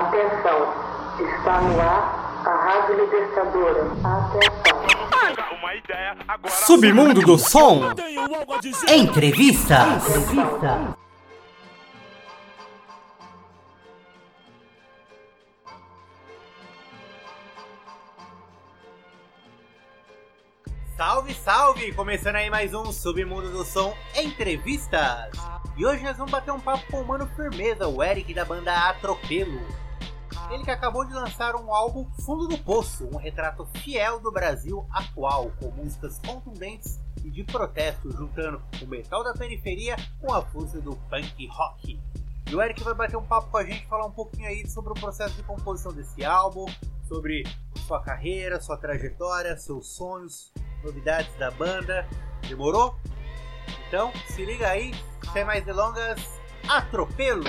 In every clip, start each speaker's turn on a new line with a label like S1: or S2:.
S1: Atenção, está no ar a Rádio Libertadora. Atenção.
S2: Submundo do Som. Entrevista. Entrevista.
S3: Salve, salve! Começando aí mais um Submundo do Som Entrevistas. E hoje nós vamos bater um papo com o mano Firmeza, o Eric da banda Atropelo. Ele que acabou de lançar um álbum Fundo do Poço, um retrato fiel do Brasil atual, com músicas contundentes e de protesto, juntando o metal da periferia com a força do punk rock. E o Eric vai bater um papo com a gente, falar um pouquinho aí sobre o processo de composição desse álbum, sobre sua carreira, sua trajetória, seus sonhos, novidades da banda. Demorou? Então, se liga aí, sem mais delongas, atropelo!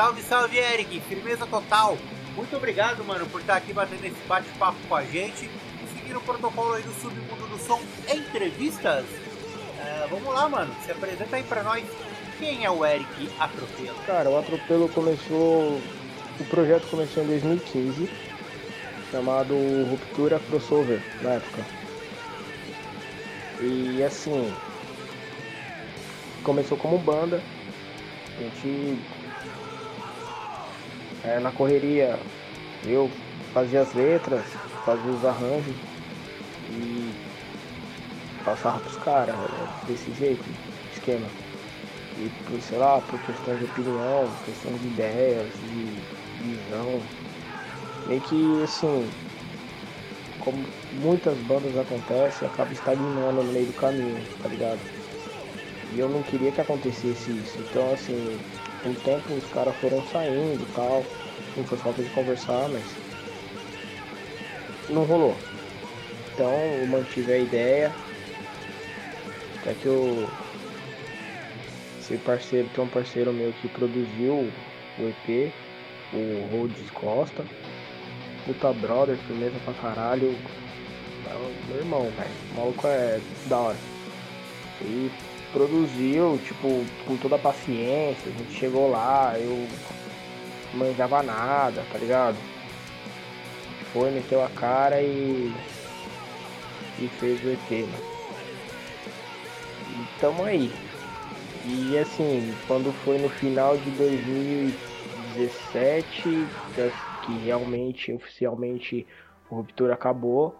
S3: Salve, salve, Eric! Firmeza total! Muito obrigado, mano, por estar aqui batendo esse bate-papo com a gente e seguir o protocolo aí do Submundo do Som Entrevistas. Uh, vamos lá, mano, se apresenta aí pra nós. Quem é o Eric Atropelo?
S4: Cara, o Atropelo começou. O projeto começou em 2015, chamado Ruptura Crossover, na época. E assim. Começou como banda. A gente. É, na correria, eu fazia as letras, fazia os arranjos e passava pros caras, desse jeito, esquema. E por, sei lá, por questão de opinião, questão de ideias, de visão. Meio que assim, como muitas bandas acontecem, acaba estagnando no meio do caminho, tá ligado? E eu não queria que acontecesse isso. Então assim, com o tempo os caras foram saindo e tal. Não foi falta de conversar, mas não rolou. Então eu mantive a ideia. Até que eu esse parceiro, tem um parceiro meu que produziu o EP, o Rhodes Costa. Puta brother, firmeza pra caralho. Meu irmão, velho. O maluco é da hora. E produziu, tipo, com toda a paciência. A gente chegou lá, eu não manjava nada, tá ligado? Foi, meteu a cara e. e fez o EP, né? E tamo aí. E assim, quando foi no final de 2017, que realmente, oficialmente, o Ruptura acabou,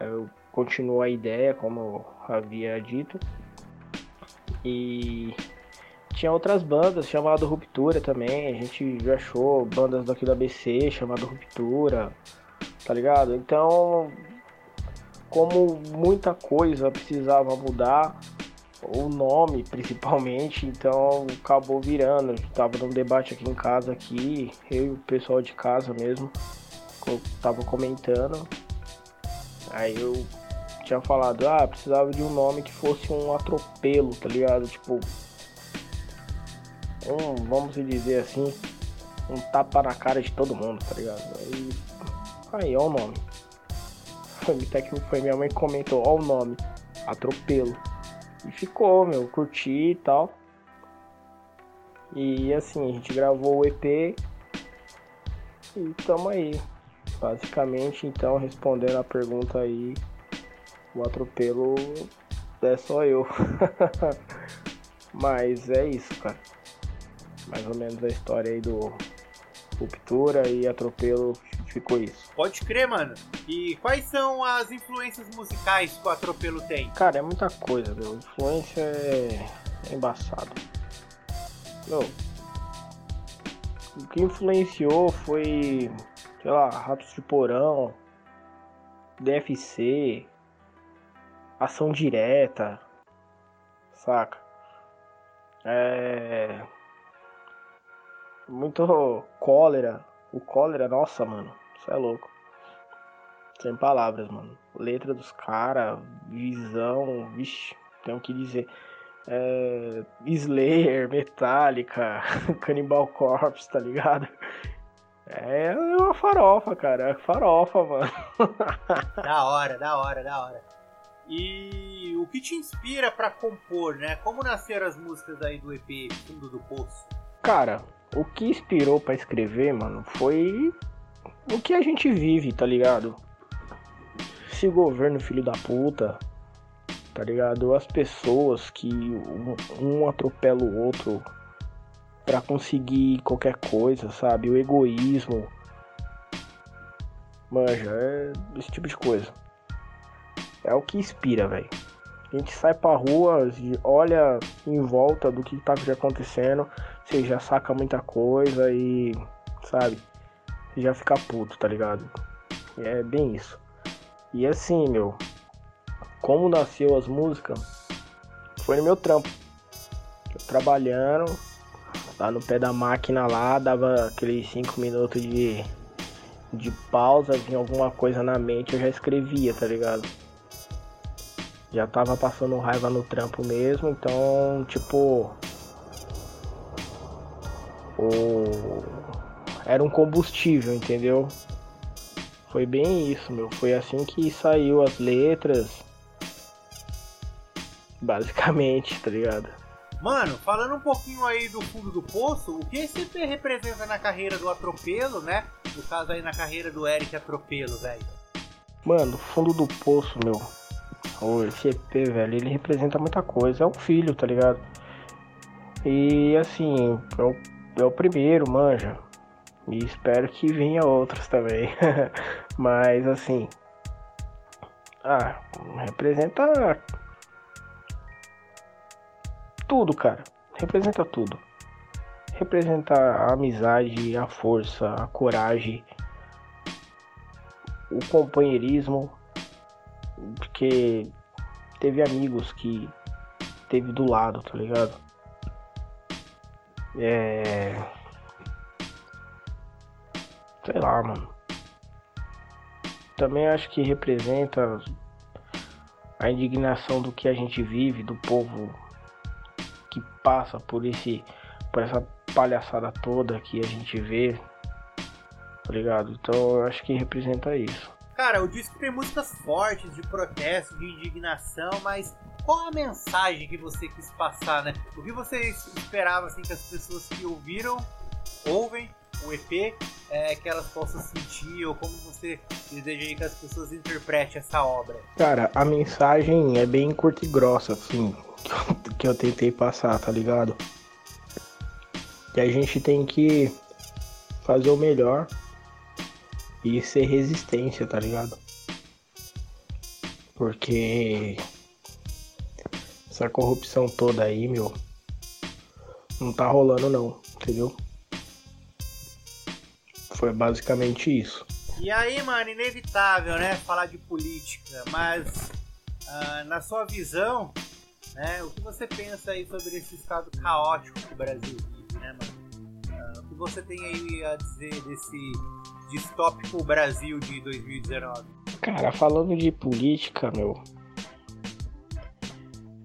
S4: eu continuou a ideia, como eu havia dito. E tinha outras bandas chamado Ruptura também, a gente já achou bandas daqui da ABC chamado Ruptura, tá ligado? Então, como muita coisa precisava mudar, o nome principalmente, então acabou virando. Tava num debate aqui em casa aqui, eu e o pessoal de casa mesmo, tava comentando. Aí eu tinha falado, ah, precisava de um nome que fosse um atropelo, tá ligado? Tipo, um, vamos dizer assim, um tapa na cara de todo mundo, tá ligado? Aí, aí ó o nome. Até que foi minha mãe que comentou, ó o nome, atropelo. E ficou, meu, curti e tal. E assim, a gente gravou o EP e tamo aí. Basicamente, então, respondendo a pergunta aí, o atropelo é só eu. Mas é isso, cara. Mais ou menos a história aí do Ruptura e atropelo ficou isso.
S3: Pode crer, mano. E quais são as influências musicais que o Atropelo tem?
S4: Cara, é muita coisa, meu. Influência é, é embaçado. Meu, o que influenciou foi, sei lá, Ratos de Porão, DFC, Ação Direta, saca? É. Muito cólera. O cólera, nossa, mano. Isso é louco. Sem palavras, mano. Letra dos caras, visão, vixi, tenho que dizer. É, Slayer, Metallica, Cannibal Corpse, tá ligado? É uma farofa, cara. É farofa, mano.
S3: da hora, da hora, da hora. E o que te inspira para compor, né? Como nasceram as músicas aí do EP Fundo do Poço?
S4: Cara, o que inspirou para escrever, mano, foi o que a gente vive, tá ligado? Esse governo filho da puta, tá ligado? As pessoas que um, atropela o outro para conseguir qualquer coisa, sabe? O egoísmo. Manja, é esse tipo de coisa. É o que inspira, velho. A gente sai pra rua, olha em volta do que tá acontecendo, você já saca muita coisa e, sabe, já fica puto, tá ligado? É bem isso. E assim, meu, como nasceu as músicas, foi no meu trampo. Eu trabalhando, lá no pé da máquina lá, dava aqueles 5 minutos de, de pausa, vinha alguma coisa na mente, eu já escrevia, tá ligado? Já tava passando raiva no trampo mesmo, então, tipo. O... Era um combustível, entendeu? Foi bem isso, meu. Foi assim que saiu as letras. Basicamente, tá ligado?
S3: Mano, falando um pouquinho aí do fundo do poço, o que esse EP representa na carreira do Atropelo, né? No caso aí na carreira do Eric Atropelo, velho.
S4: Mano, fundo do poço, meu o esse EP, velho, ele representa muita coisa. É um filho, tá ligado? E assim, é o, é o primeiro, manja. E espero que venha outros também. Mas assim. Ah, representa tudo, cara. Representa tudo. Representa a amizade, a força, a coragem, o companheirismo, porque teve amigos que teve do lado, tá ligado? É. Sei lá, mano. Também acho que representa a indignação do que a gente vive, do povo que passa por esse por essa palhaçada toda que a gente vê. Tá ligado? Então eu acho que representa isso.
S3: Cara, o disco tem músicas fortes de protesto, de indignação, mas qual a mensagem que você quis passar, né? O que você esperava assim que as pessoas que ouviram, ouvem o EP, é, que elas possam sentir, ou como você deseja que as pessoas interpretem essa obra?
S4: Cara, a mensagem é bem curta e grossa, assim, que eu tentei passar, tá ligado? Que a gente tem que fazer o melhor e ser resistência, tá ligado? Porque essa corrupção toda aí, meu, não tá rolando não, entendeu? Foi basicamente isso.
S3: E aí, mano, inevitável, né? Falar de política, mas uh, na sua visão, né? O que você pensa aí sobre esse estado caótico que o Brasil vive, né, mano? O que você tem aí a dizer desse distópico Brasil de 2019?
S4: Cara, falando de política, meu.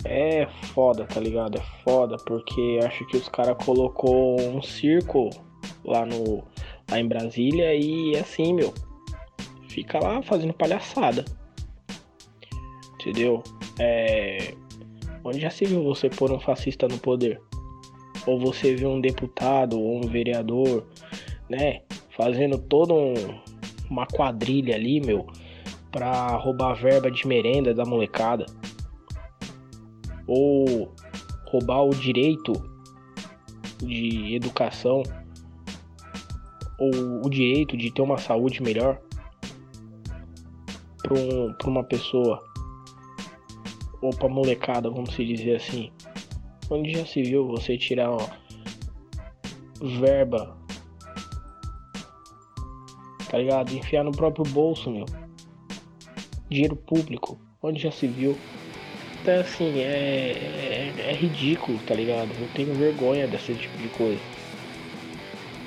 S4: É foda, tá ligado? É foda, porque acho que os caras colocou um circo lá no lá em Brasília e assim, meu, fica lá fazendo palhaçada. Entendeu? É, onde já se viu você pôr um fascista no poder? Ou você viu um deputado ou um vereador, né, fazendo toda um, uma quadrilha ali, meu, pra roubar verba de merenda da molecada. Ou roubar o direito de educação ou o direito de ter uma saúde melhor para um, uma pessoa ou para molecada, vamos se dizer assim. Onde já se viu você tirar ó, verba tá ligado? Enfiar no próprio bolso, meu. Dinheiro público, onde já se viu. Então, assim, é, é, é ridículo, tá ligado? Eu tenho vergonha desse tipo de coisa.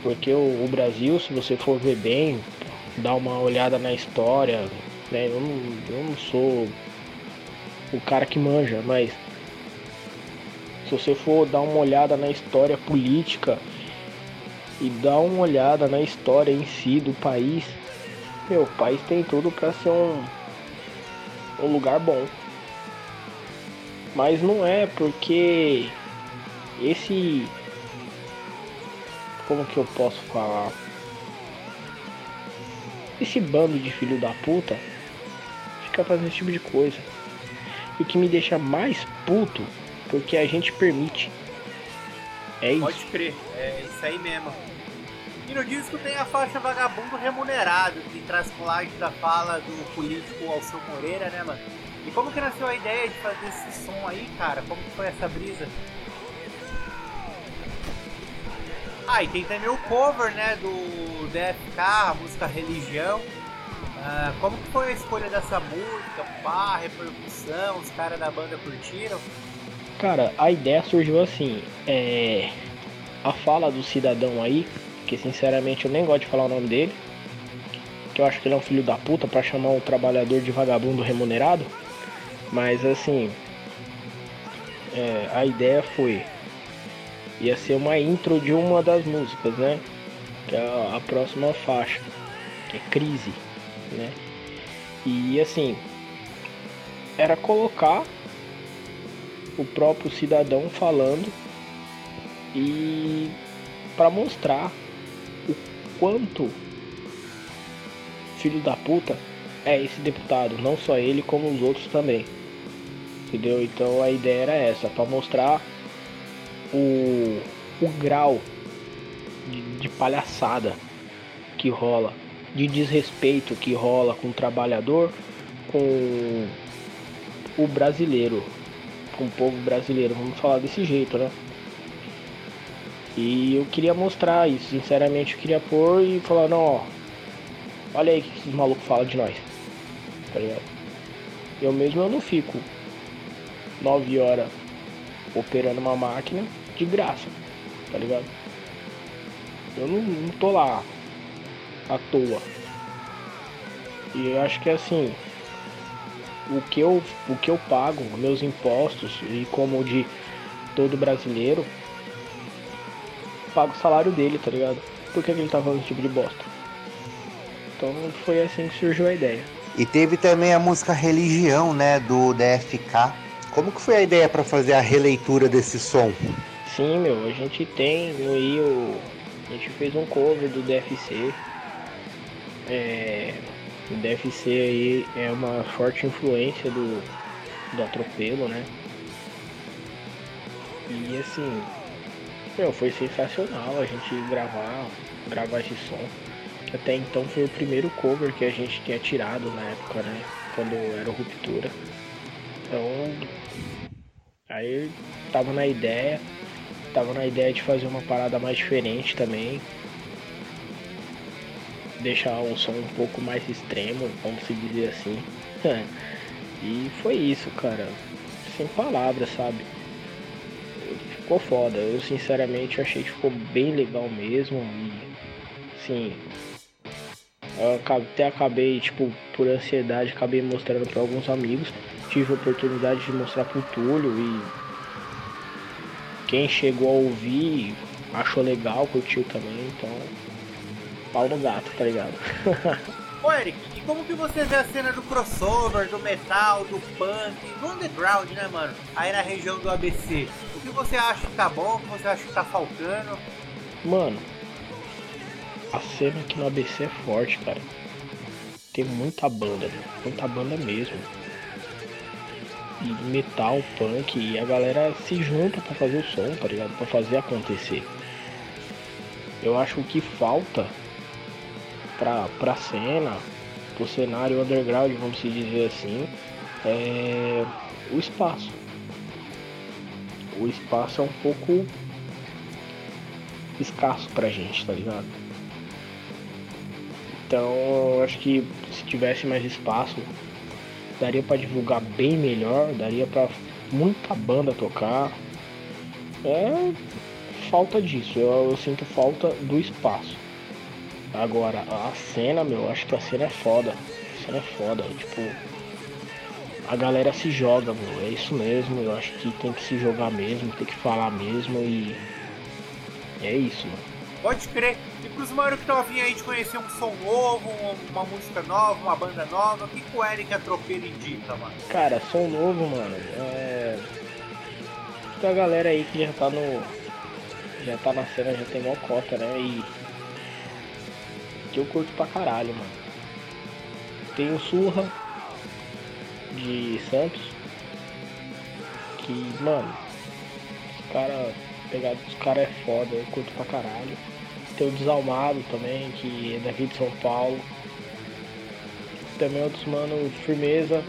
S4: Porque o, o, Brasil, se você for ver bem, dar uma olhada na história, né? Eu não, eu não sou o cara que manja, mas se você for dar uma olhada na história política e dá uma olhada na história em si do país, meu, o país tem tudo para ser um, um lugar bom. Mas não é porque esse. Como que eu posso falar? Esse bando de filho da puta fica fazendo esse tipo de coisa. E o que me deixa mais puto, porque a gente permite. É isso.
S3: Pode crer, é isso aí mesmo. E no disco tem a faixa Vagabundo Remunerado, que traz colagem da fala do político Alceu Moreira, né, mano? E como que nasceu a ideia de fazer esse som aí, cara? Como que foi essa brisa? Ah, e tem também o cover, né, do DFK, a música Religião. Ah, como que foi a escolha dessa música? Pá, repercussão, os caras da banda curtiram?
S4: Cara, a ideia surgiu assim, é... A fala do cidadão aí, que sinceramente eu nem gosto de falar o nome dele, que eu acho que ele é um filho da puta para chamar um trabalhador de vagabundo remunerado, mas assim, é, a ideia foi ia ser uma intro de uma das músicas, né? Que é a próxima faixa, que é Crise, né? E assim, era colocar o próprio cidadão falando e para mostrar o quanto filho da puta é esse deputado, não só ele como os outros também. Entendeu? Então a ideia era essa, para mostrar o, o grau de, de palhaçada que rola, de desrespeito que rola com o trabalhador, com o brasileiro, com o povo brasileiro, vamos falar desse jeito, né? E eu queria mostrar isso, sinceramente eu queria pôr e falar, não, ó, olha aí o que esses malucos falam de nós. Tá ligado? Eu mesmo eu não fico nove horas operando uma máquina de graça, tá ligado? Eu não, não tô lá à toa. E eu acho que assim, o que eu, o que eu pago, meus impostos e como de todo brasileiro, pago o salário dele, tá ligado? Por que, ele tá fazendo esse tipo de bosta? Então foi assim que surgiu a ideia.
S5: E teve também a música Religião, né, do DFK. Como que foi a ideia para fazer a releitura desse som?
S4: Sim, meu, a gente tem no Rio, a gente fez um cover do DFC. É, o DFC aí é uma forte influência do, do atropelo, né? E assim, meu, foi sensacional a gente gravar, gravar esse som. Até então foi o primeiro cover que a gente tinha tirado na época, né? Quando era Ruptura. Então, aí tava na ideia, tava na ideia de fazer uma parada mais diferente também. Deixar um som um pouco mais extremo, vamos se dizer assim. e foi isso, cara. Sem palavras, sabe? Ficou foda. Eu sinceramente achei que ficou bem legal mesmo. E sim. Até acabei, tipo, por ansiedade, acabei mostrando para alguns amigos. Tive a oportunidade de mostrar pro Túlio e quem chegou a ouvir achou legal, curtiu também, então pau no gato, tá ligado?
S3: Ô Eric, e como que você vê a cena do crossover, do metal, do punk, do underground, né, mano? Aí na região do ABC. O que você acha que tá bom, o que você acha que tá faltando?
S4: Mano, a cena aqui no ABC é forte, cara. Tem muita banda, muita banda mesmo e metal, punk, e a galera se junta para fazer o som, tá ligado? Pra fazer acontecer. Eu acho que falta pra, pra cena, pro cenário underground, vamos se dizer assim, é o espaço. O espaço é um pouco escasso pra gente, tá ligado? Então eu acho que se tivesse mais espaço, daria para divulgar bem melhor, daria para muita banda tocar. É falta disso, eu, eu, sinto falta do espaço. Agora, a cena, meu, acho que a cena é foda. A cena é foda, tipo. A galera se joga, meu, é isso mesmo. Eu acho que tem que se jogar mesmo, tem que falar mesmo e. É isso, mano.
S3: Pode crer. E pros manos que estão afim aí de conhecer um som novo, uma, música nova, uma banda nova, o que, que o Eric Atropelo indica, mano?
S4: Cara, som novo, mano, é. Tem a galera aí que já tá no. Já tá na cena, já tem mó cota, né? E. Que eu curto pra caralho, mano. Tem o Surra de Santos. Que, mano, os caras. Pegado dos caras é foda, eu curto pra caralho. Tem o Desalmado também, que é daqui de São Paulo. Também outros manos, firmeza.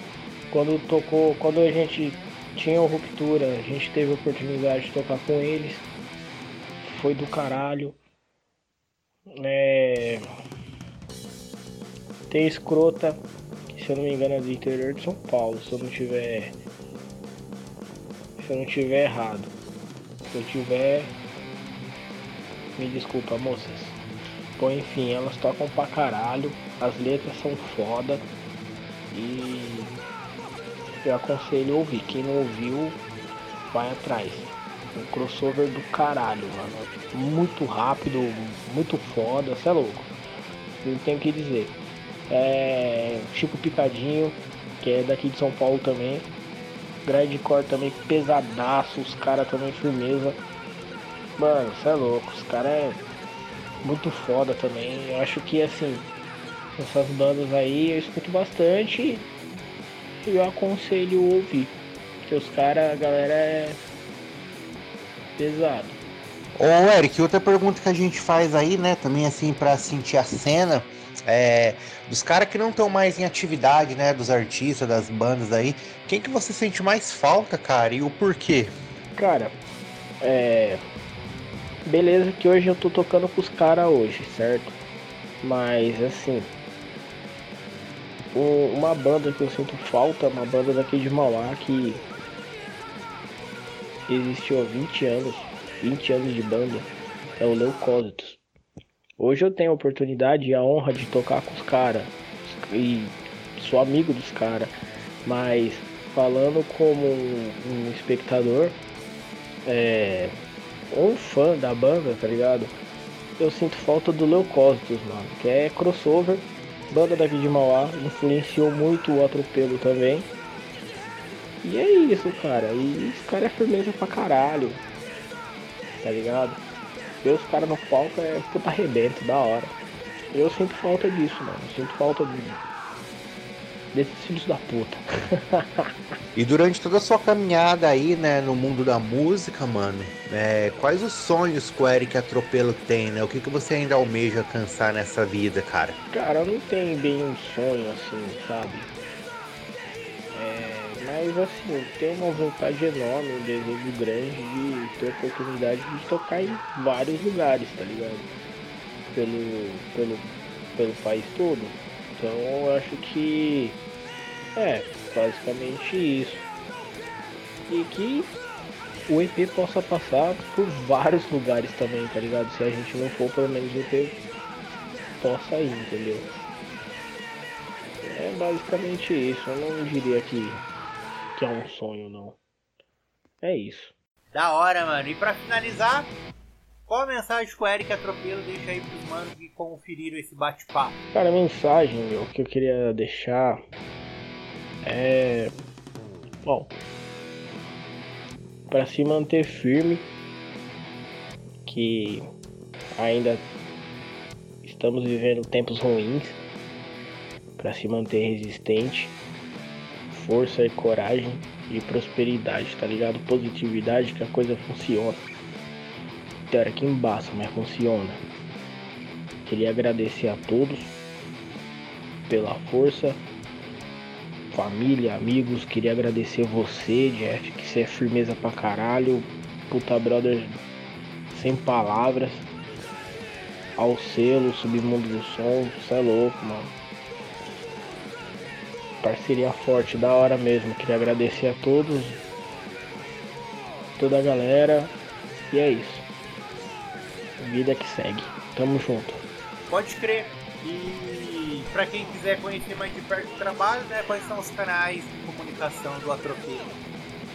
S4: Quando tocou, quando a gente tinha uma ruptura, a gente teve a oportunidade de tocar com eles. Foi do caralho. É... Tem escrota, que se eu não me engano é do interior de São Paulo, se eu não tiver. Se eu não tiver errado. Se eu tiver, me desculpa, moças. Bom, enfim, elas tocam pra caralho. As letras são foda. E eu aconselho ouvir. Quem não ouviu, vai atrás. Um crossover do caralho, mano. Muito rápido, muito foda, você é louco. Não tenho o que dizer. É. Chico Picadinho, que é daqui de São Paulo também. Grindcore também pesadaço, os caras também firmeza. Mano, você é louco, os caras é muito foda também. Eu acho que assim, essas bandas aí eu escuto bastante e eu aconselho ouvir. Porque os caras, a galera é pesado.
S5: Ô Eric, outra pergunta que a gente faz aí, né, também assim para sentir a cena, é, dos caras que não estão mais em atividade, né, dos artistas, das bandas aí, quem que você sente mais falta, cara, e o porquê?
S4: Cara, é, Beleza que hoje eu tô tocando com os caras hoje, certo? Mas assim. uma banda que eu sinto falta, uma banda daqui de Mauá que existiu há 20 anos, 20 anos de banda, é o Leucósitos. Hoje eu tenho a oportunidade e a honra de tocar com os caras e sou amigo dos caras, mas falando como um, um espectador, é, ou fã da banda, tá ligado? Eu sinto falta do Leucósitos, mano, que é crossover, banda daqui de Mauá, influenciou muito o atropelo também. E é isso, cara. E esse cara é firmeza pra caralho. Tá ligado? Ver os caras no palco é puta arrebento, da hora. Eu sinto falta disso, mano. Eu sinto falta de desses filhos da puta.
S5: e durante toda a sua caminhada aí, né, no mundo da música, mano, é, quais os sonhos que o Eric Atropelo tem, né? O que, que você ainda almeja alcançar nessa vida, cara?
S4: Cara, eu não tenho bem um sonho assim, sabe? É, mas assim, tenho uma vontade enorme, um desejo grande de ter oportunidade de tocar em vários lugares, tá ligado? Pelo, pelo, pelo país todo. Então eu acho que é basicamente isso. E que o EP possa passar por vários lugares também, tá ligado? Se a gente não for, pelo menos o EP possa ir, entendeu? É basicamente isso. Eu não diria que, que é um sonho, não. É isso.
S3: Da hora, mano. E pra finalizar, qual a mensagem que o Eric Atropelo deixa aí pros manos que conferiram esse bate-papo?
S4: Cara, a mensagem, meu, que eu queria deixar é. Bom. Para se manter firme, que ainda estamos vivendo tempos ruins, para se manter resistente, força e coragem e prosperidade, tá ligado? Positividade que a coisa funciona Teoria que embaça, mas funciona. Queria agradecer a todos pela força, família, amigos. Queria agradecer você, Jeff, que você é firmeza pra caralho. Puta brother, sem palavras. Ao selo, submundo do som, você é louco, mano. Parceria forte, da hora mesmo. Queria agradecer a todos, toda a galera. E é isso vida que segue. Tamo junto.
S3: Pode crer. E para quem quiser conhecer mais de perto o trabalho, né, quais são os canais de comunicação do Atropelo?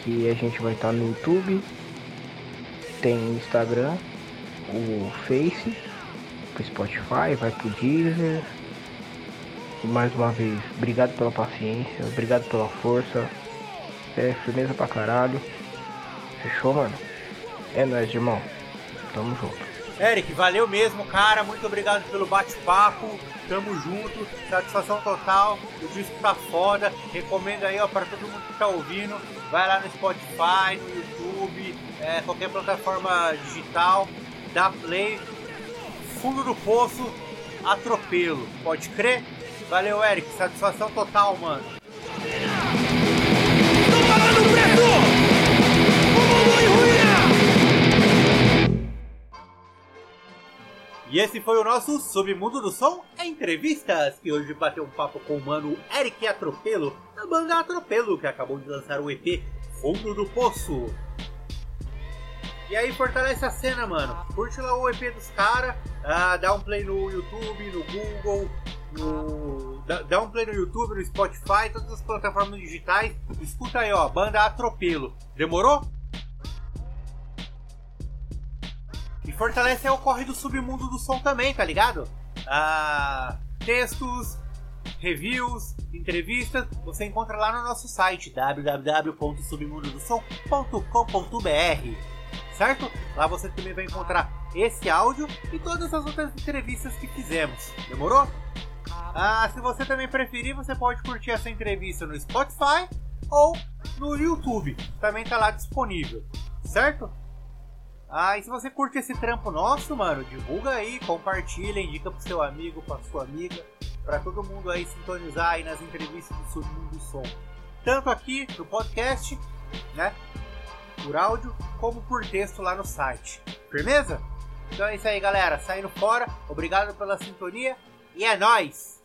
S4: Que a gente vai estar tá no YouTube, tem Instagram, o Face pro Spotify, vai pro Deezer. E mais uma vez, obrigado pela paciência, obrigado pela força. É firmeza pra caralho. Fechou, mano? É nóis, irmão. Tamo junto.
S3: Eric, valeu mesmo, cara. Muito obrigado pelo bate-papo. Tamo junto. Satisfação total. O disco tá foda. Recomendo aí, ó, pra todo mundo que tá ouvindo. Vai lá no Spotify, no YouTube, é, qualquer plataforma digital. Dá play. Fundo do poço, atropelo. Pode crer? Valeu, Eric. Satisfação total, mano. E esse foi o nosso Submundo do Som Entrevistas, que hoje bateu um papo com o mano Eric Atropelo, da banda Atropelo, que acabou de lançar o EP Fundo do Poço. E aí fortalece a cena, mano. Curte lá o EP dos caras, ah, dá um play no YouTube, no Google, no... Dá, dá um play no YouTube, no Spotify, todas as plataformas digitais. Escuta aí, ó, banda Atropelo. Demorou? E fortalece o corre do submundo do som também, tá ligado? Ah, textos, reviews, entrevistas, você encontra lá no nosso site www.submundodosom.com.br certo? Lá você também vai encontrar esse áudio e todas as outras entrevistas que fizemos. Demorou? Ah, se você também preferir, você pode curtir essa entrevista no Spotify ou no YouTube. Também tá lá disponível, certo? Ah, e se você curte esse trampo nosso, mano, divulga aí, compartilha, indica pro seu amigo, pra sua amiga, para todo mundo aí sintonizar aí nas entrevistas do Submundo do Som. Tanto aqui no podcast, né? Por áudio, como por texto lá no site. Firmeza? Então é isso aí, galera. Saindo fora, obrigado pela sintonia e é nóis!